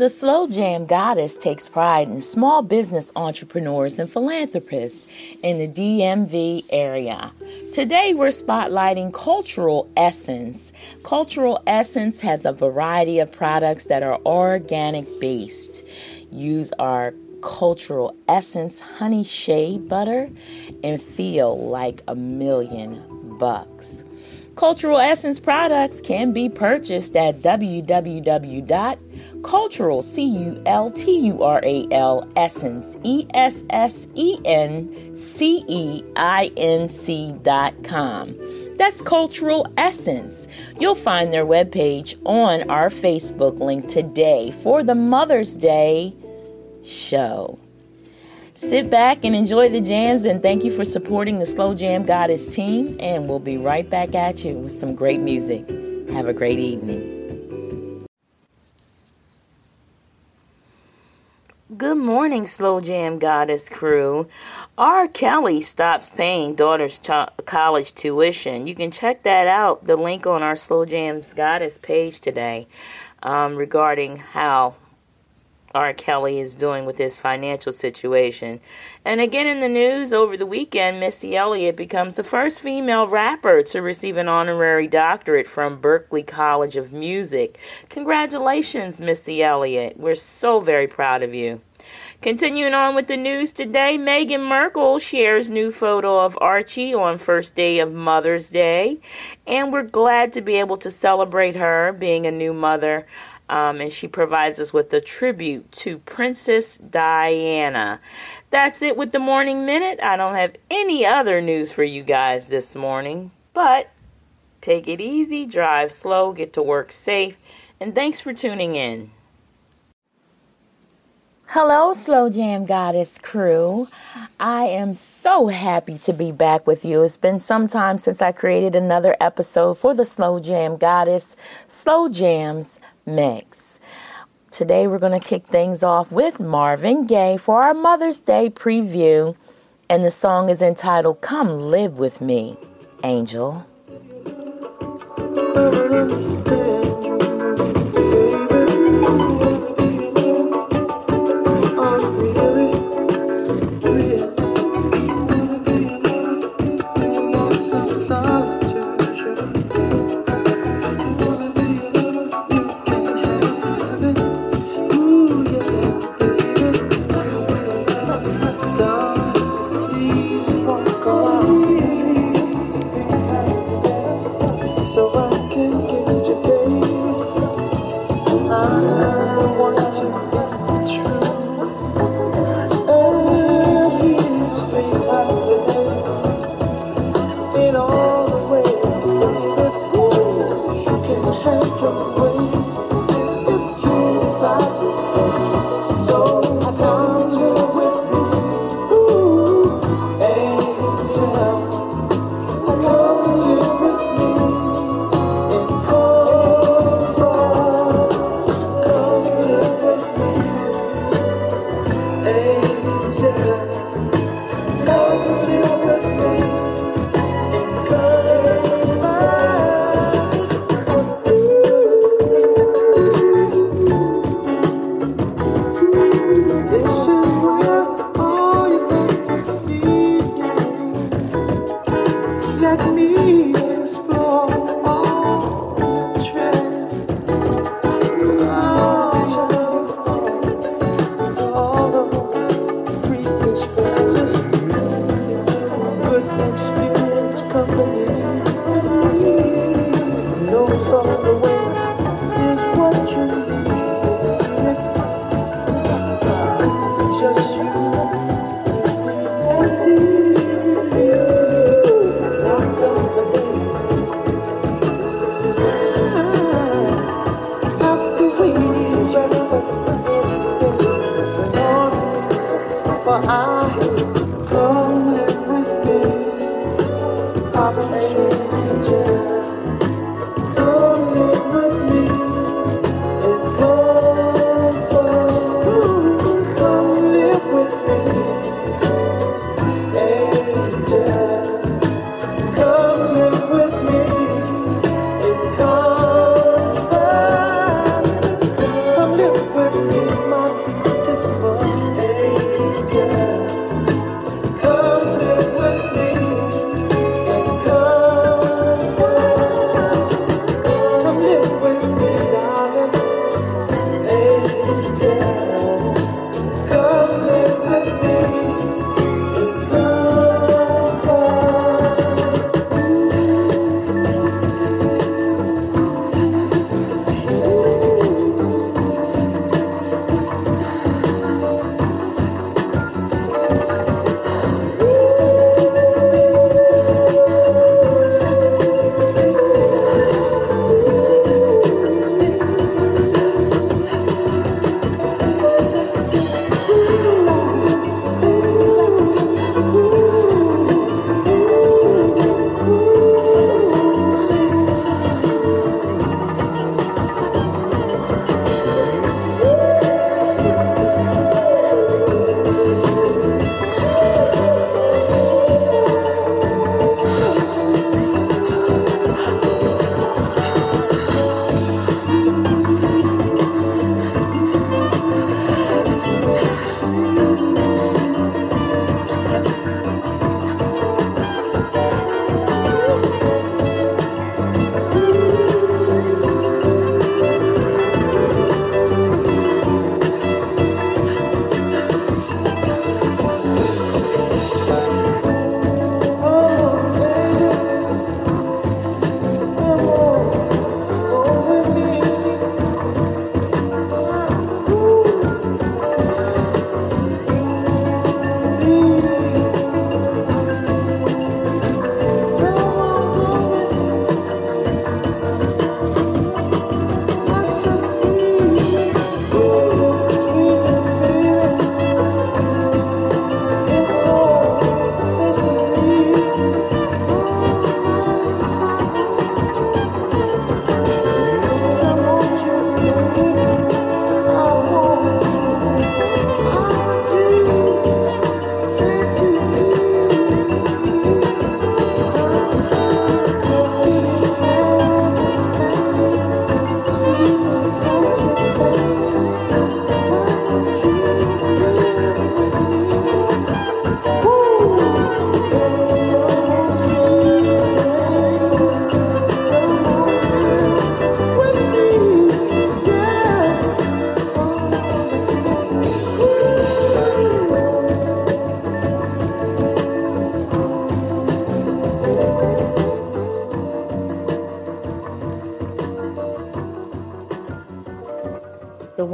The Slow Jam Goddess takes pride in small business entrepreneurs and philanthropists in the DMV area. Today, we're spotlighting Cultural Essence. Cultural Essence has a variety of products that are organic based. Use our Cultural Essence honey shea butter and feel like a million bucks. Cultural Essence products can be purchased at www.cultural, C-U-L-T-U-R-A-L, essence, E-S-S-E-N-C-E-I-N-C dot com. That's Cultural Essence. You'll find their webpage on our Facebook link today for the Mother's Day show. Sit back and enjoy the jams, and thank you for supporting the Slow Jam Goddess team. And we'll be right back at you with some great music. Have a great evening. Good morning, Slow Jam Goddess crew. R. Kelly stops paying daughter's ch- college tuition. You can check that out, the link on our Slow Jams Goddess page today um, regarding how R. Kelly is doing with his financial situation. And again in the news over the weekend, Missy Elliott becomes the first female rapper to receive an honorary doctorate from Berklee College of Music. Congratulations, Missy Elliott. We're so very proud of you. Continuing on with the news today, Meghan Markle shares new photo of Archie on first day of Mother's Day, and we're glad to be able to celebrate her being a new mother um, and she provides us with a tribute to Princess Diana. That's it with the Morning Minute. I don't have any other news for you guys this morning, but take it easy, drive slow, get to work safe, and thanks for tuning in. Hello, Slow Jam Goddess crew. I am so happy to be back with you. It's been some time since I created another episode for the Slow Jam Goddess Slow Jams mix. Today we're going to kick things off with Marvin Gaye for our Mother's Day preview, and the song is entitled Come Live With Me, Angel.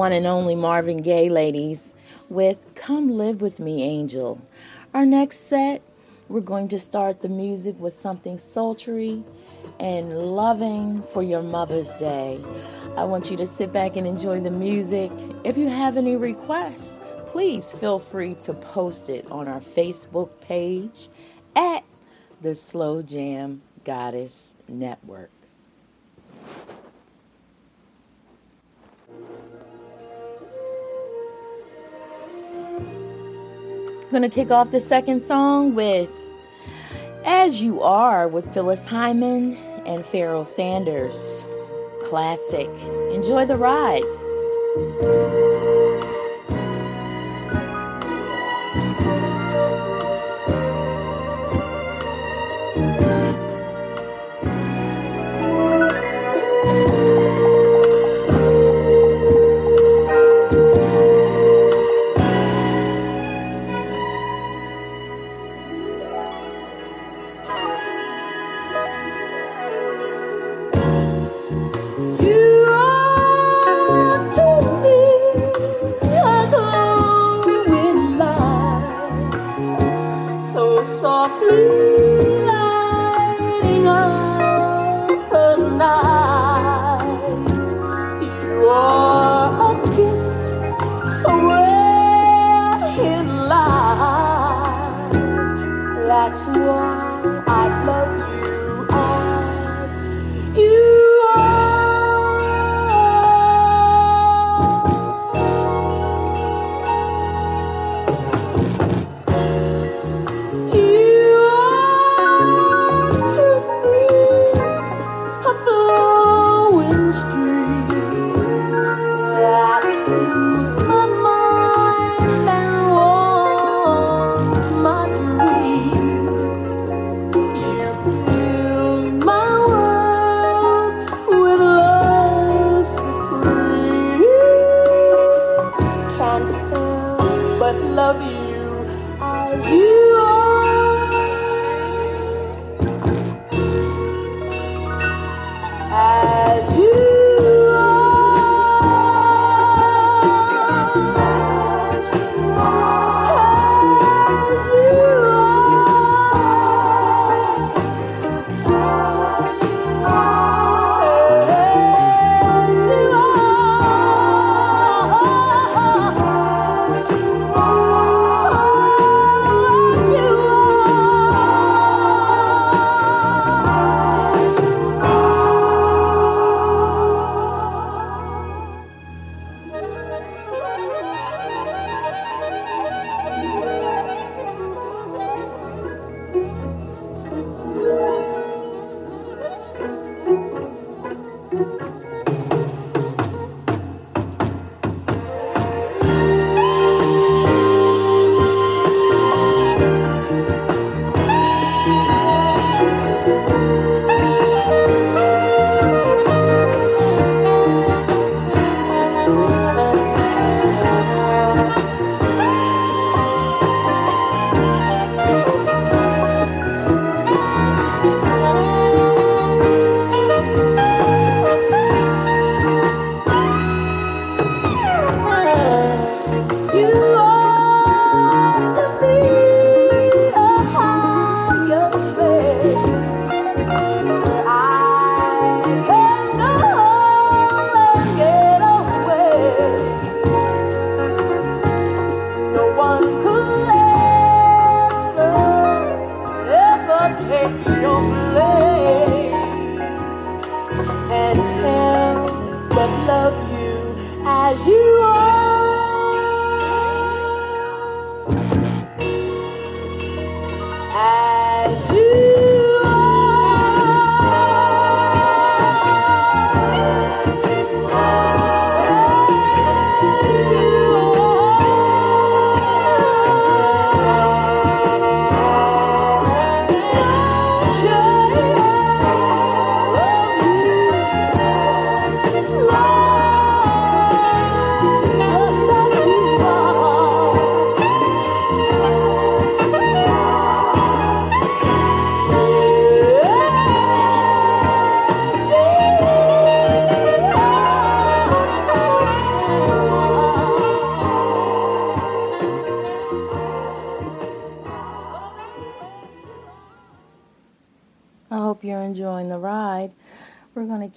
One and only Marvin Gaye ladies with Come Live With Me, Angel. Our next set, we're going to start the music with something sultry and loving for your Mother's Day. I want you to sit back and enjoy the music. If you have any requests, please feel free to post it on our Facebook page at the Slow Jam Goddess Network. Going to kick off the second song with As You Are with Phyllis Hyman and Pharoah Sanders. Classic. Enjoy the ride.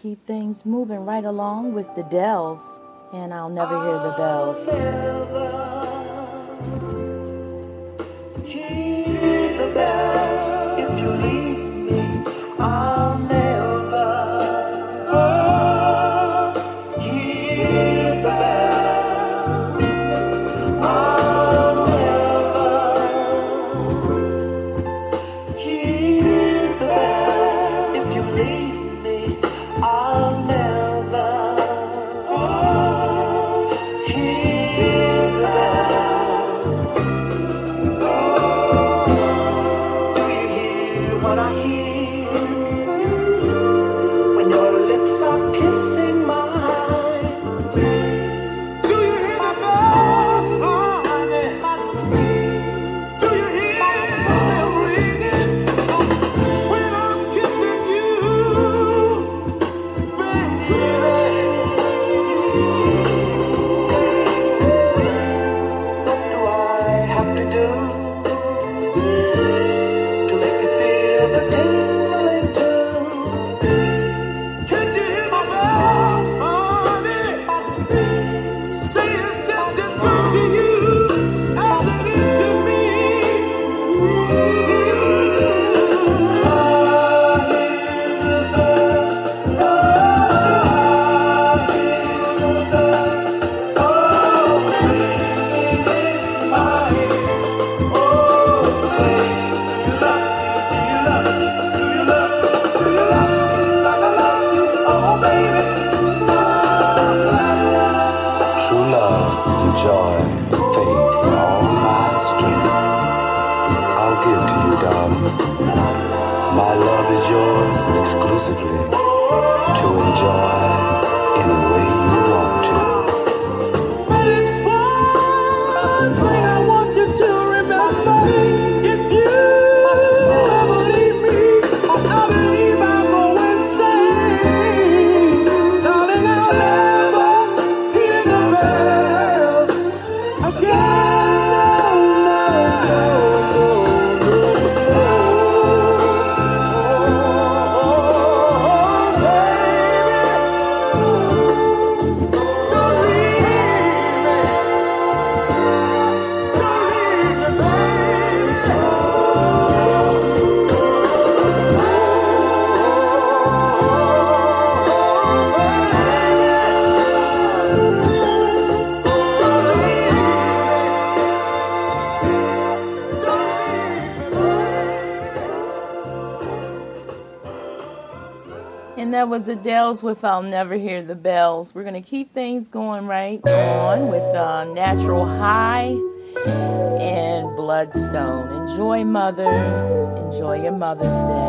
Keep things moving right along with the Dells, and I'll never hear the bells. Was Adele's with I'll Never Hear the Bells. We're going to keep things going right on with uh, Natural High and Bloodstone. Enjoy mothers. Enjoy your Mother's Day.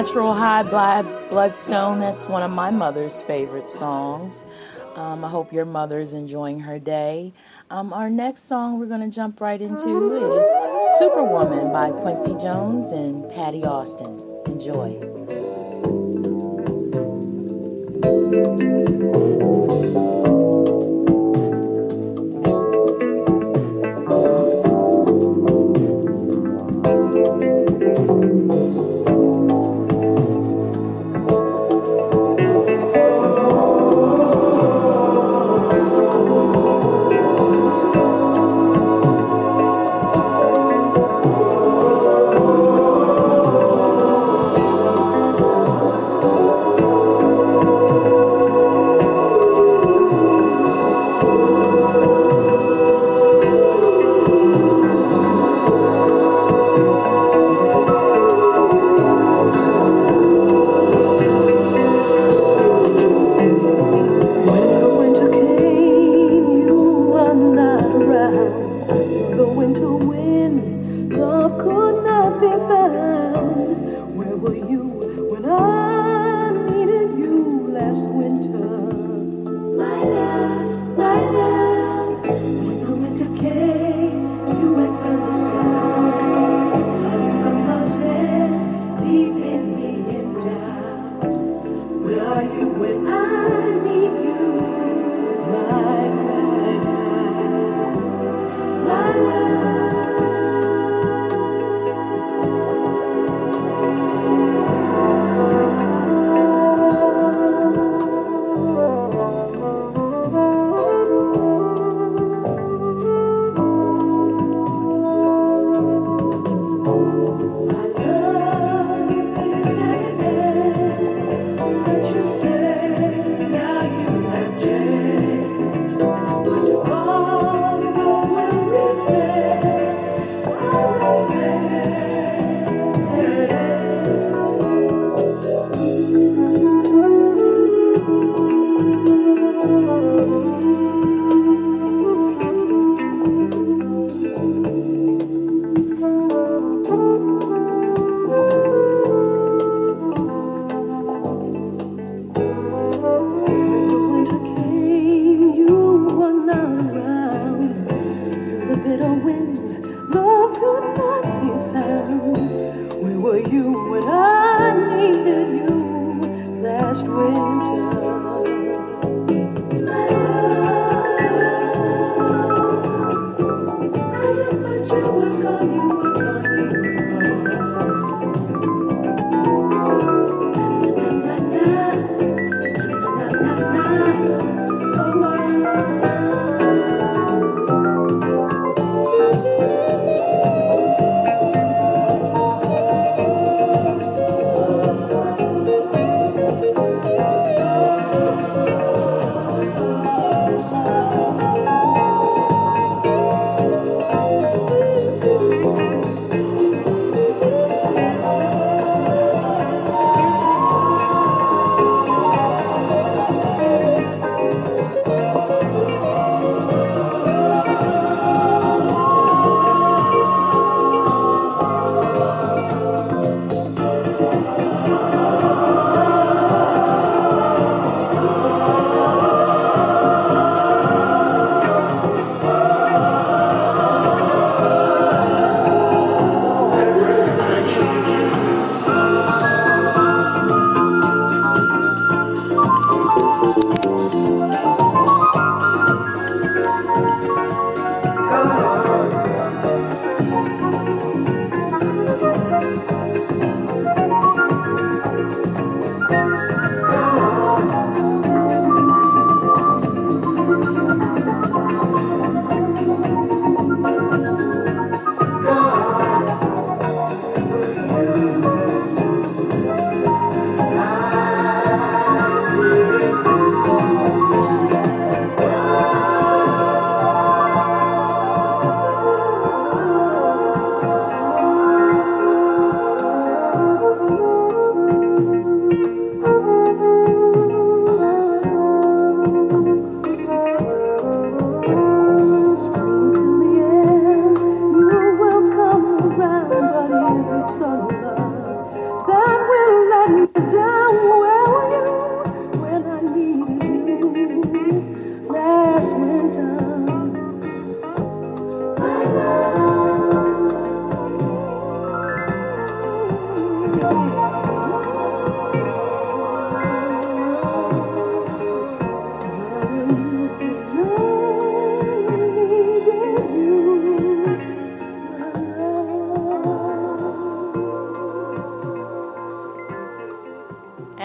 Natural High Blood Bloodstone. That's one of my mother's favorite songs. Um, I hope your mother is enjoying her day. Um, our next song we're going to jump right into is Superwoman by Quincy Jones and Patti Austin. Enjoy.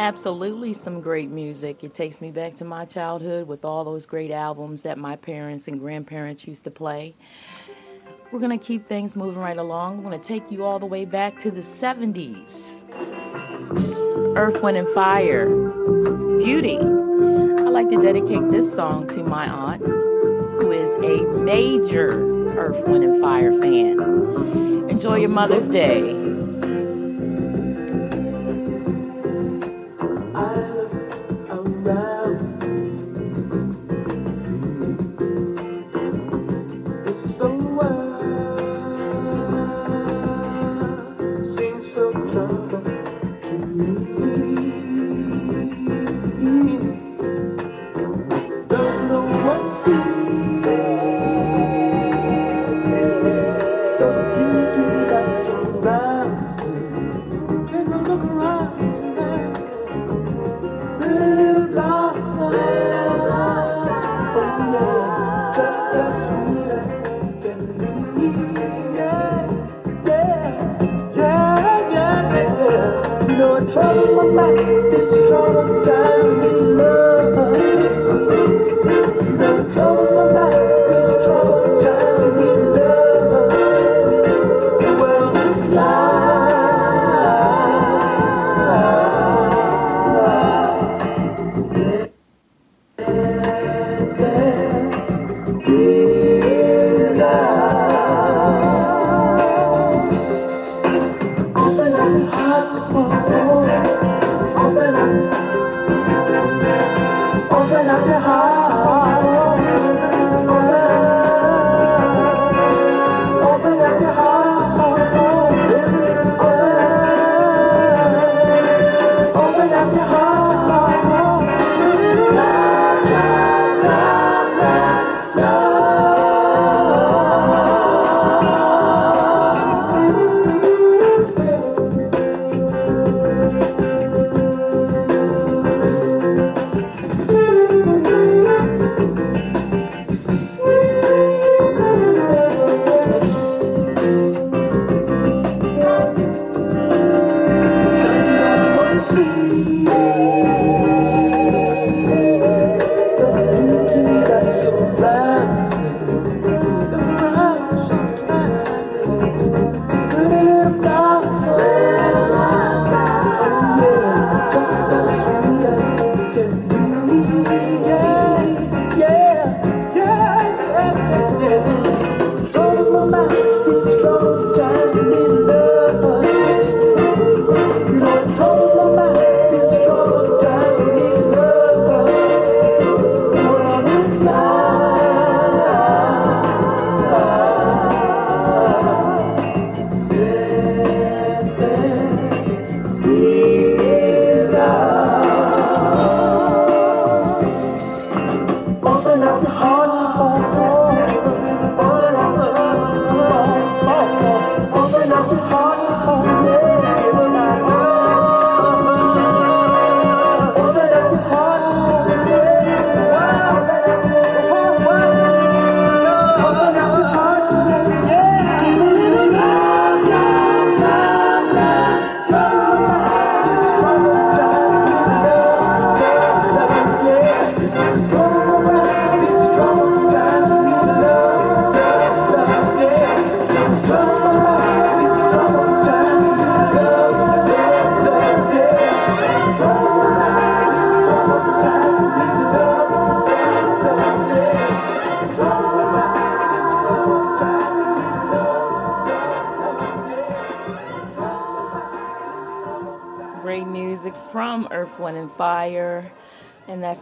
Absolutely, some great music. It takes me back to my childhood with all those great albums that my parents and grandparents used to play. We're going to keep things moving right along. We're going to take you all the way back to the 70s. Earth, Wind, and Fire. Beauty. I like to dedicate this song to my aunt, who is a major Earth, Wind, and Fire fan. Enjoy your Mother's Day.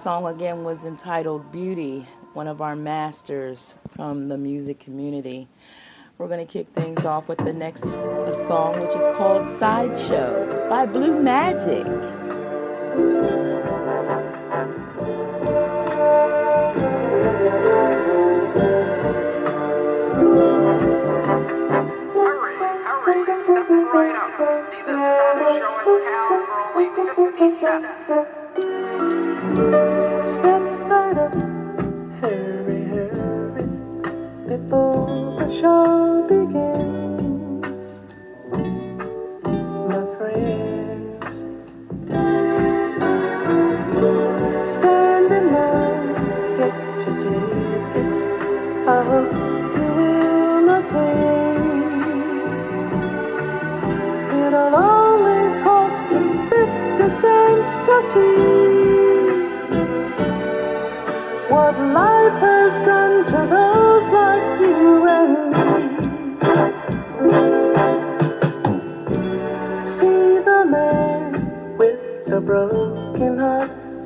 Song again was entitled Beauty, one of our masters from the music community. We're going to kick things off with the next song, which is called Sideshow by Blue Magic.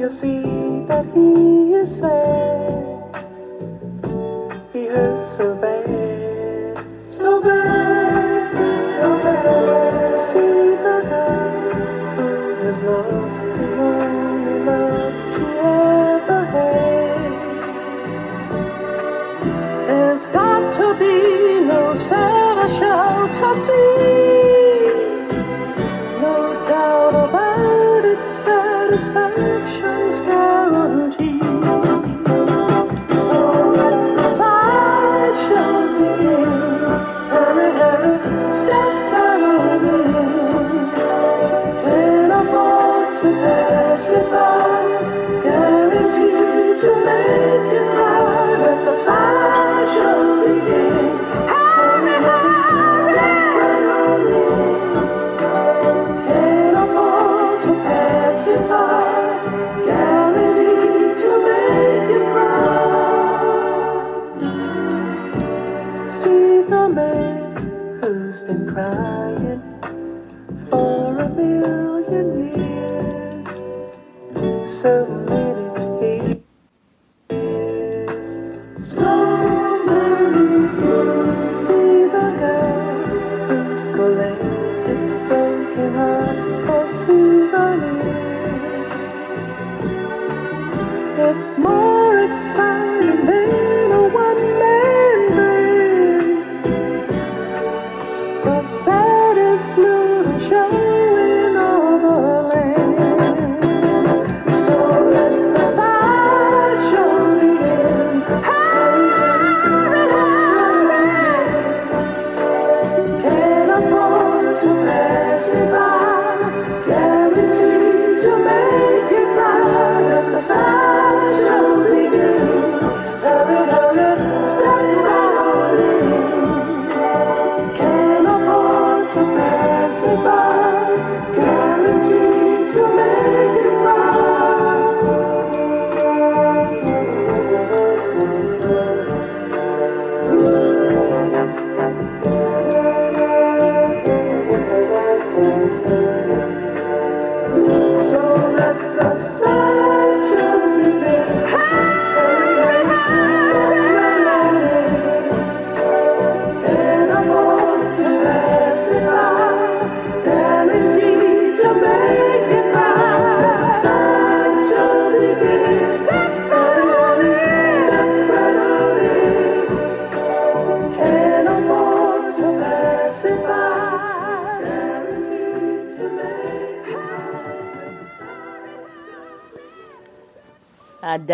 to see that he is saved.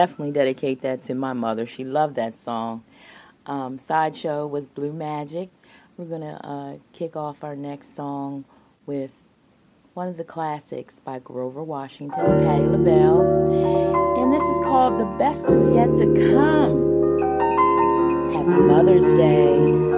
definitely dedicate that to my mother. She loved that song. Um, Sideshow with Blue Magic. We're going to uh, kick off our next song with one of the classics by Grover Washington Patti LaBelle. And this is called The Best Is Yet to Come. Happy Mother's Day.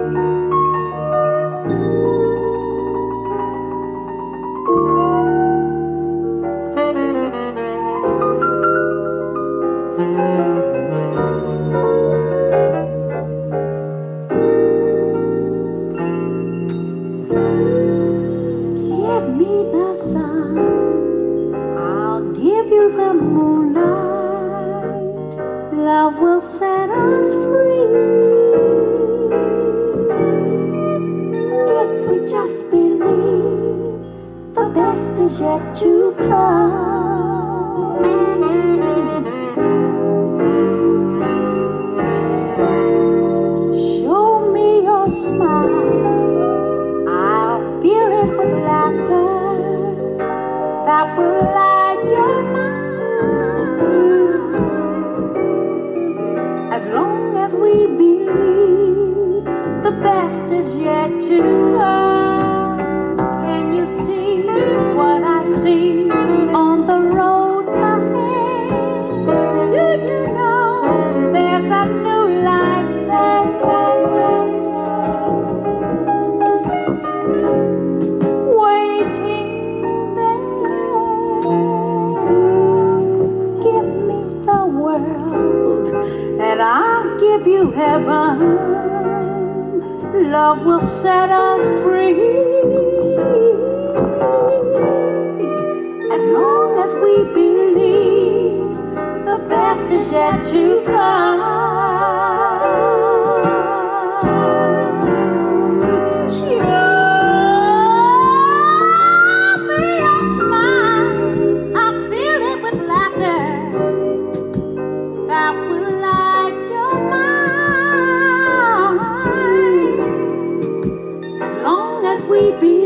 baby.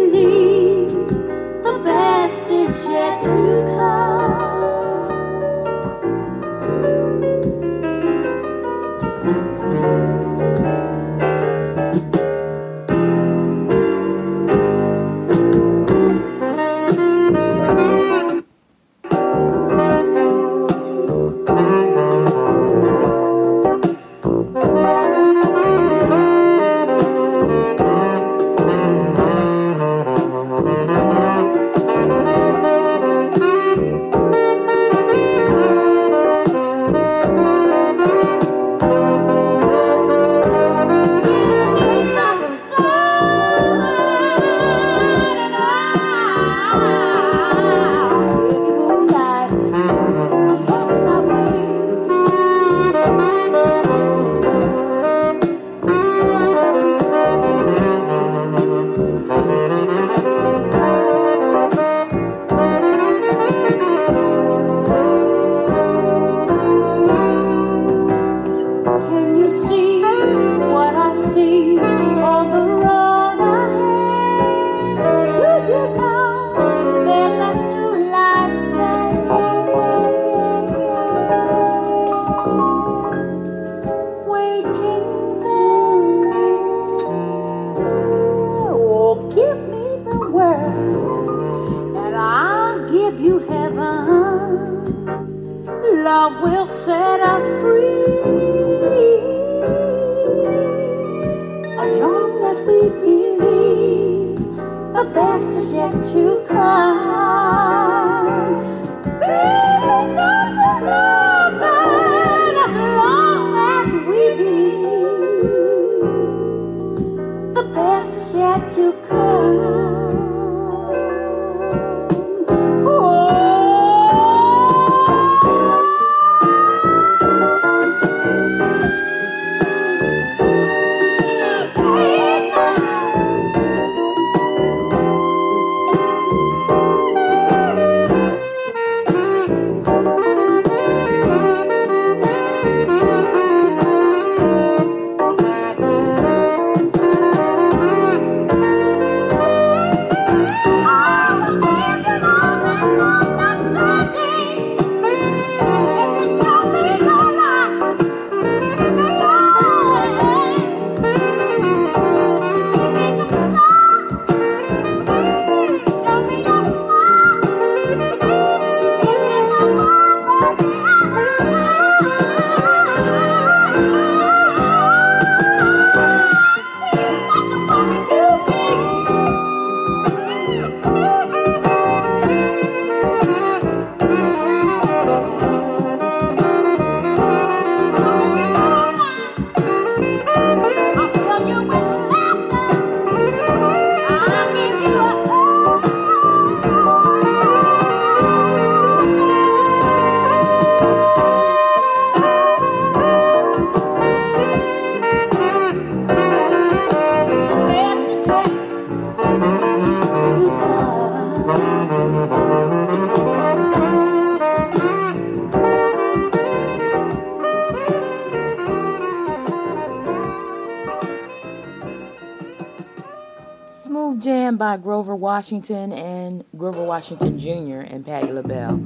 Jam by Grover Washington and Grover Washington Jr. and Patti LaBelle.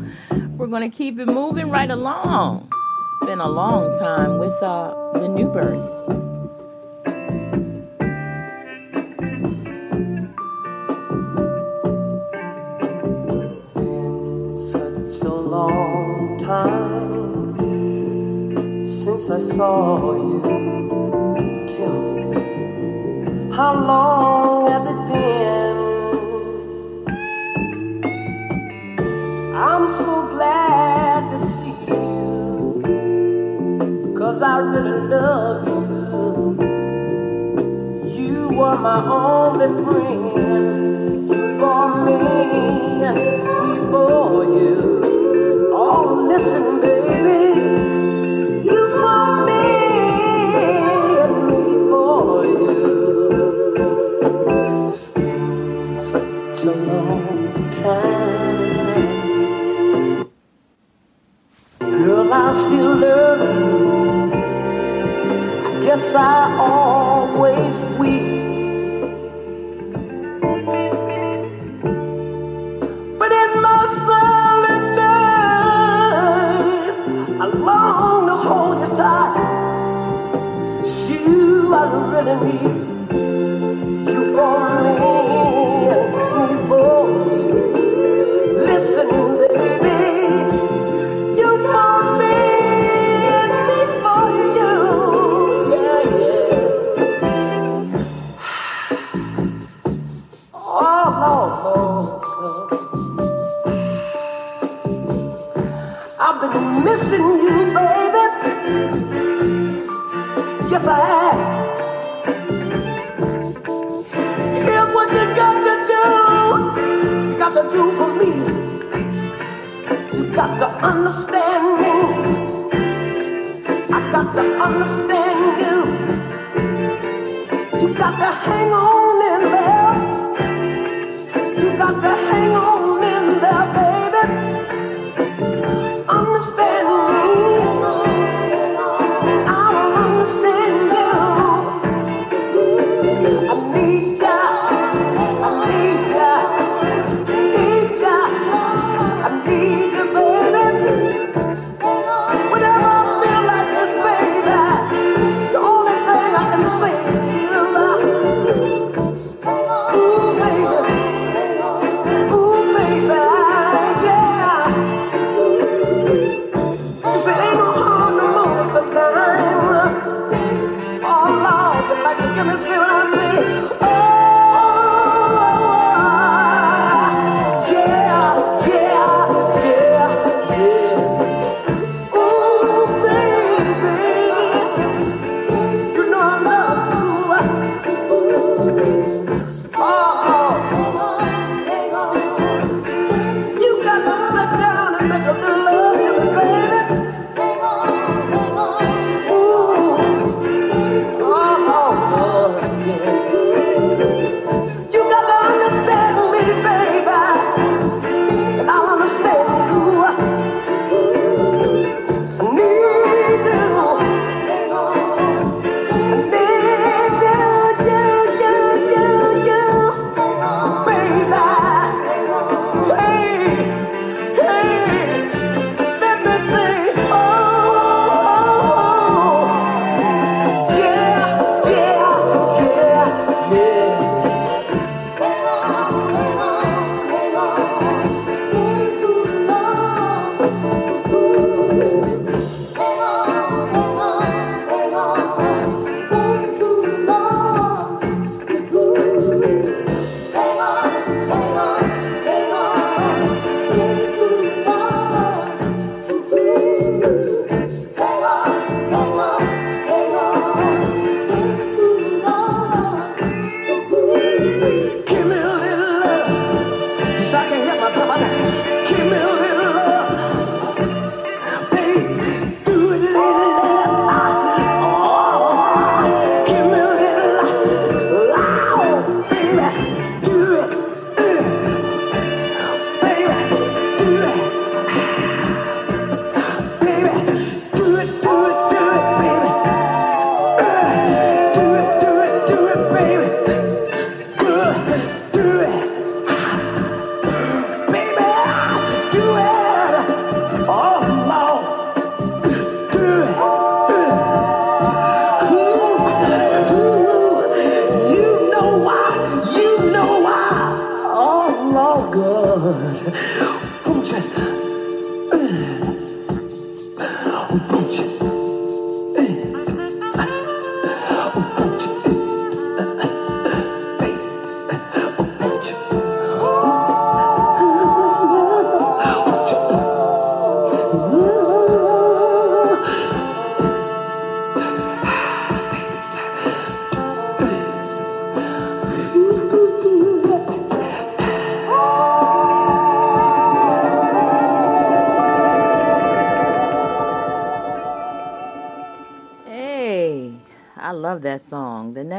We're going to keep it moving right along. It's been a long time with uh, the New Birth. since I saw you. Tell me how long. find that love you. You are my only friend. You for me and me for you. Oh, listen, baby. You for me me for you. Such a long time. Girl, I still love you yes, I always Oh, no, no, no. I've been missing you, baby. Yes, I have. Here's what you got to do. Got to do for me. You got to understand me. I got to understand you. You got to hang on got the hang.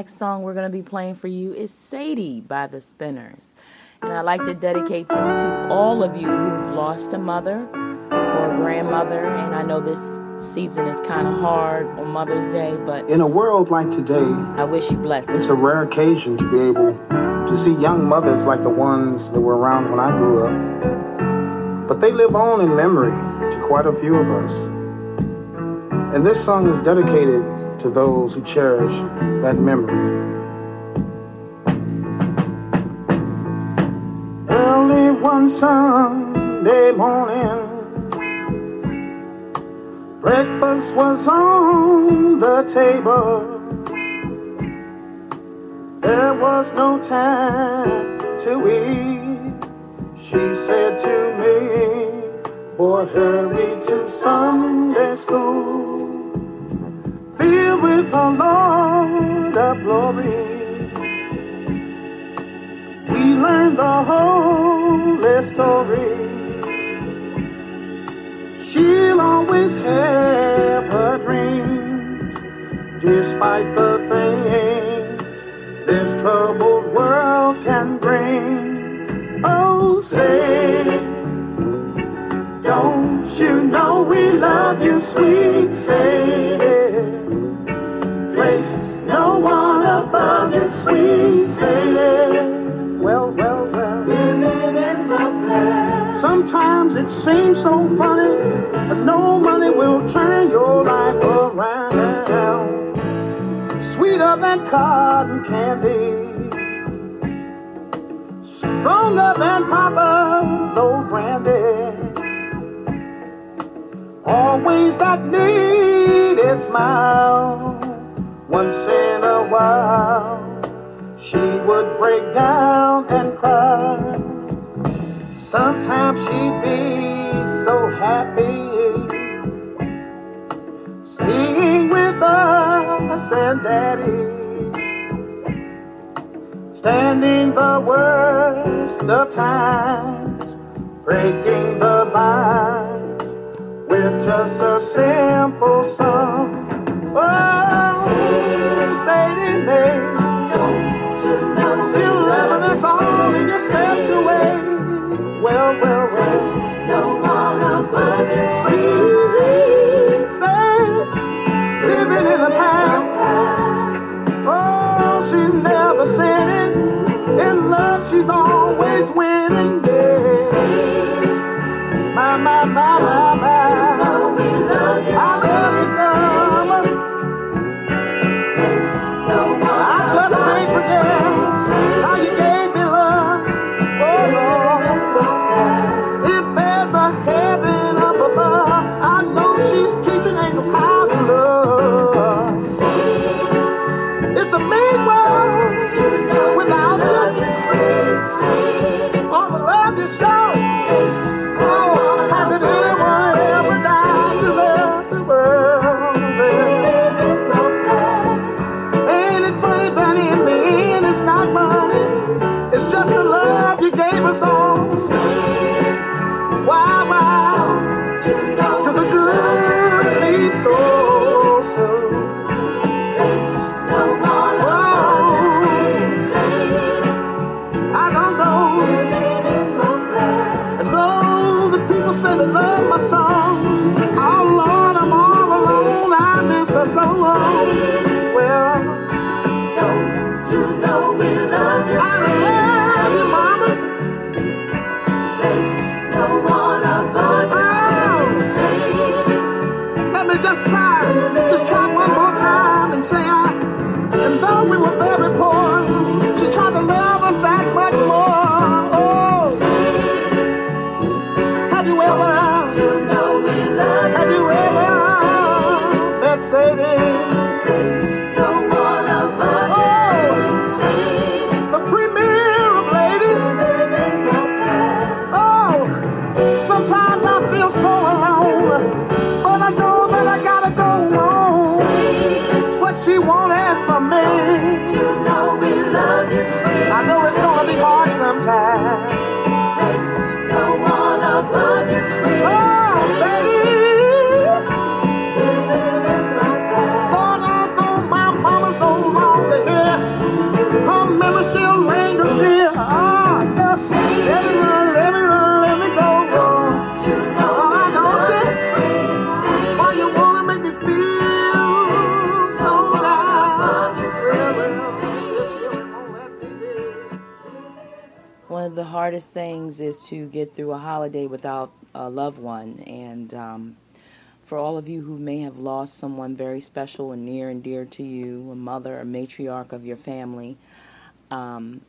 Next song we're going to be playing for you is Sadie by the Spinners. And I'd like to dedicate this to all of you who've lost a mother or a grandmother. And I know this season is kind of hard on Mother's Day, but In a world like today, I wish you blessings. it's a rare occasion to be able to see young mothers like the ones that were around when I grew up. But they live on in memory to quite a few of us. And this song is dedicated to those who cherish that memory. Early one Sunday morning, breakfast was on the table. There was no time to eat. She said to me, Boy, hurry to Sunday school, filled with the Lord of glory. We learned the holy story. She'll always have her dreams, despite the things this troubled world can bring. Oh, say, don't you know we love you, sweet Sadie? It seems so funny, but no money will turn your life around. Sweeter than cotton candy stronger than Papa's old brandy. Always that needed smile. Once in a while, she would break down and cry. Sometimes she'd be so happy, singing with us and Daddy standing the worst of times, breaking the binds with just a simple song. Oh, Sadie Mae, don't you know still loving us all in your special way? Well, well, well, no one above sweet, sweet, Sadie, living in the past. Oh, she never sinning. In love, she's always winning. Yeah. My, my, my, my, my. Hardest things is to get through a holiday without a loved one. And um, for all of you who may have lost someone very special and near and dear to you, a mother, a matriarch of your family, um,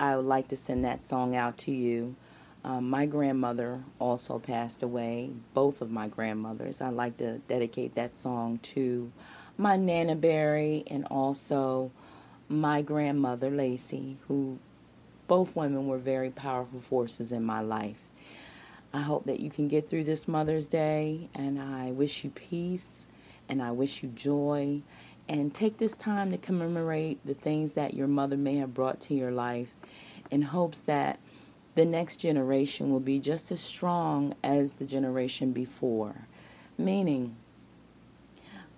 I would like to send that song out to you. Um, my grandmother also passed away, both of my grandmothers. I'd like to dedicate that song to my Nana Berry and also my grandmother Lacey, who both women were very powerful forces in my life. I hope that you can get through this Mother's Day, and I wish you peace and I wish you joy. And take this time to commemorate the things that your mother may have brought to your life in hopes that the next generation will be just as strong as the generation before. Meaning,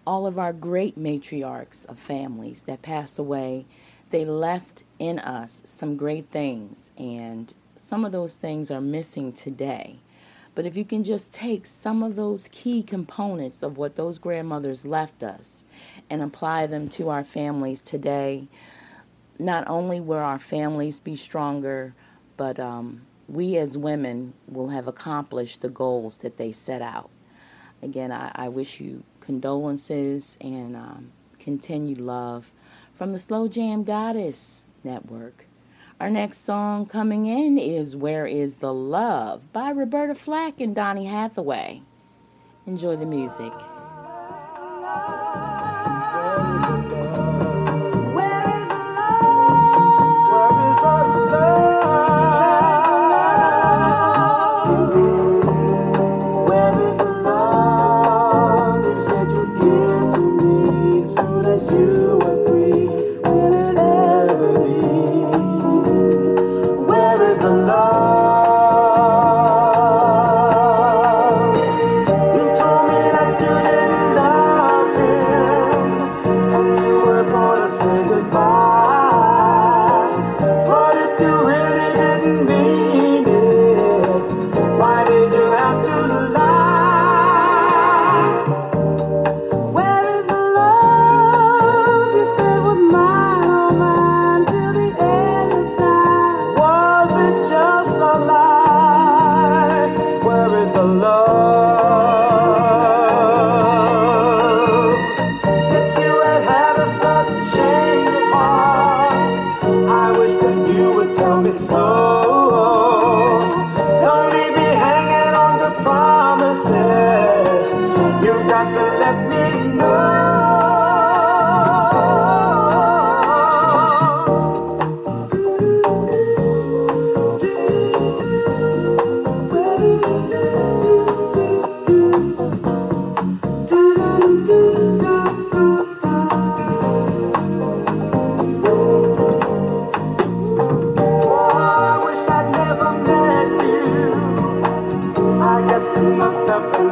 all of our great matriarchs of families that passed away, they left in us some great things, and some of those things are missing today. But if you can just take some of those key components of what those grandmothers left us and apply them to our families today, not only will our families be stronger, but um, we as women will have accomplished the goals that they set out. Again, I, I wish you condolences and um, continued love from the Slow Jam Goddess Network. Our next song coming in is Where is the Love by Roberta Flack and Donny Hathaway. Enjoy the music.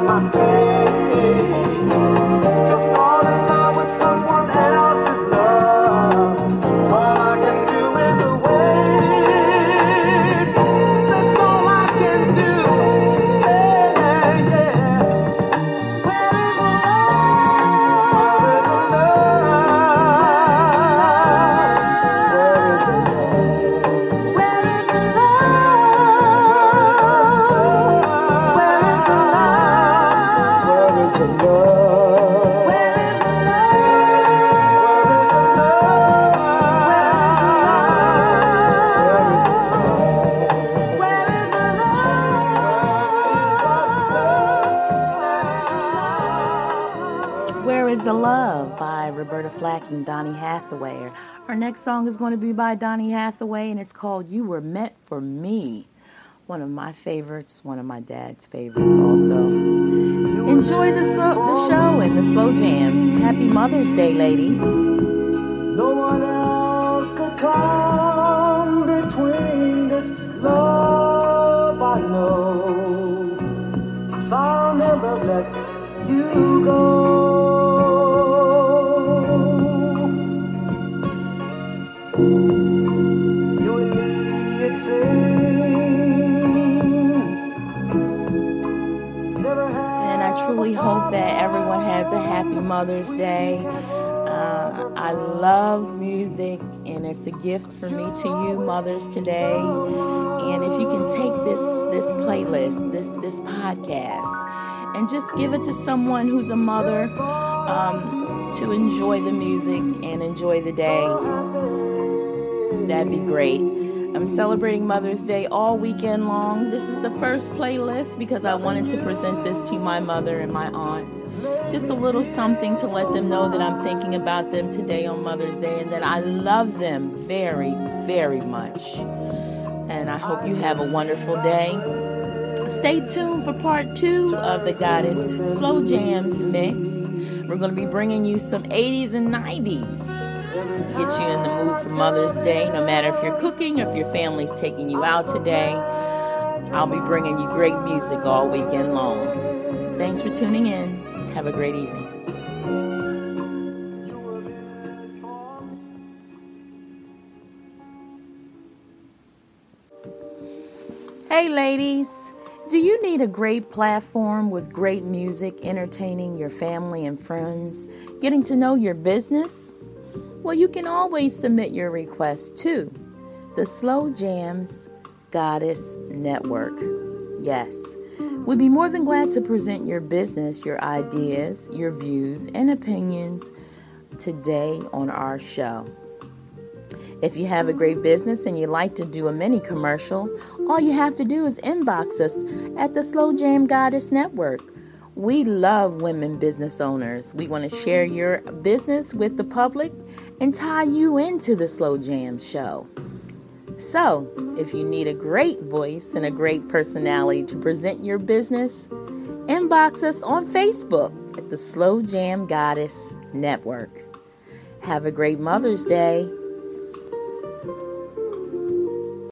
My next song is going to be by Donny Hathaway and it's called You Were Meant for Me. One of my favorites, one of my dad's favorites also. Enjoy the, slow, the show and the slow jams. Happy Mother's Day, ladies. Everyone a happy Mother's Day. Uh, I love music, and it's a gift for me to you, mothers, today. And if you can take this this playlist, this this podcast, and just give it to someone who's a mother um, to enjoy the music and enjoy the day, that'd be great. I'm celebrating Mother's Day all weekend long. This is the first playlist because I wanted to present this to my mother and my aunts. Just a little something to let them know that I'm thinking about them today on Mother's Day and that I love them very, very much. And I hope you have a wonderful day. Stay tuned for part two of the Goddess Slow Jams mix. We're going to be bringing you some 80s and 90s to get you in the mood for Mother's Day. No matter if you're cooking or if your family's taking you out today, I'll be bringing you great music all weekend long. Thanks for tuning in. Have a great evening. Hey, ladies. Do you need a great platform with great music entertaining your family and friends, getting to know your business? Well, you can always submit your request to the Slow Jams Goddess Network. Yes, we'd be more than glad to present your business, your ideas, your views, and opinions today on our show. If you have a great business and you'd like to do a mini commercial, all you have to do is inbox us at the Slow Jam Goddess Network. We love women business owners. We want to share your business with the public and tie you into the Slow Jam show. So, if you need a great voice and a great personality to present your business, inbox us on Facebook at the Slow Jam Goddess Network. Have a great Mother's Day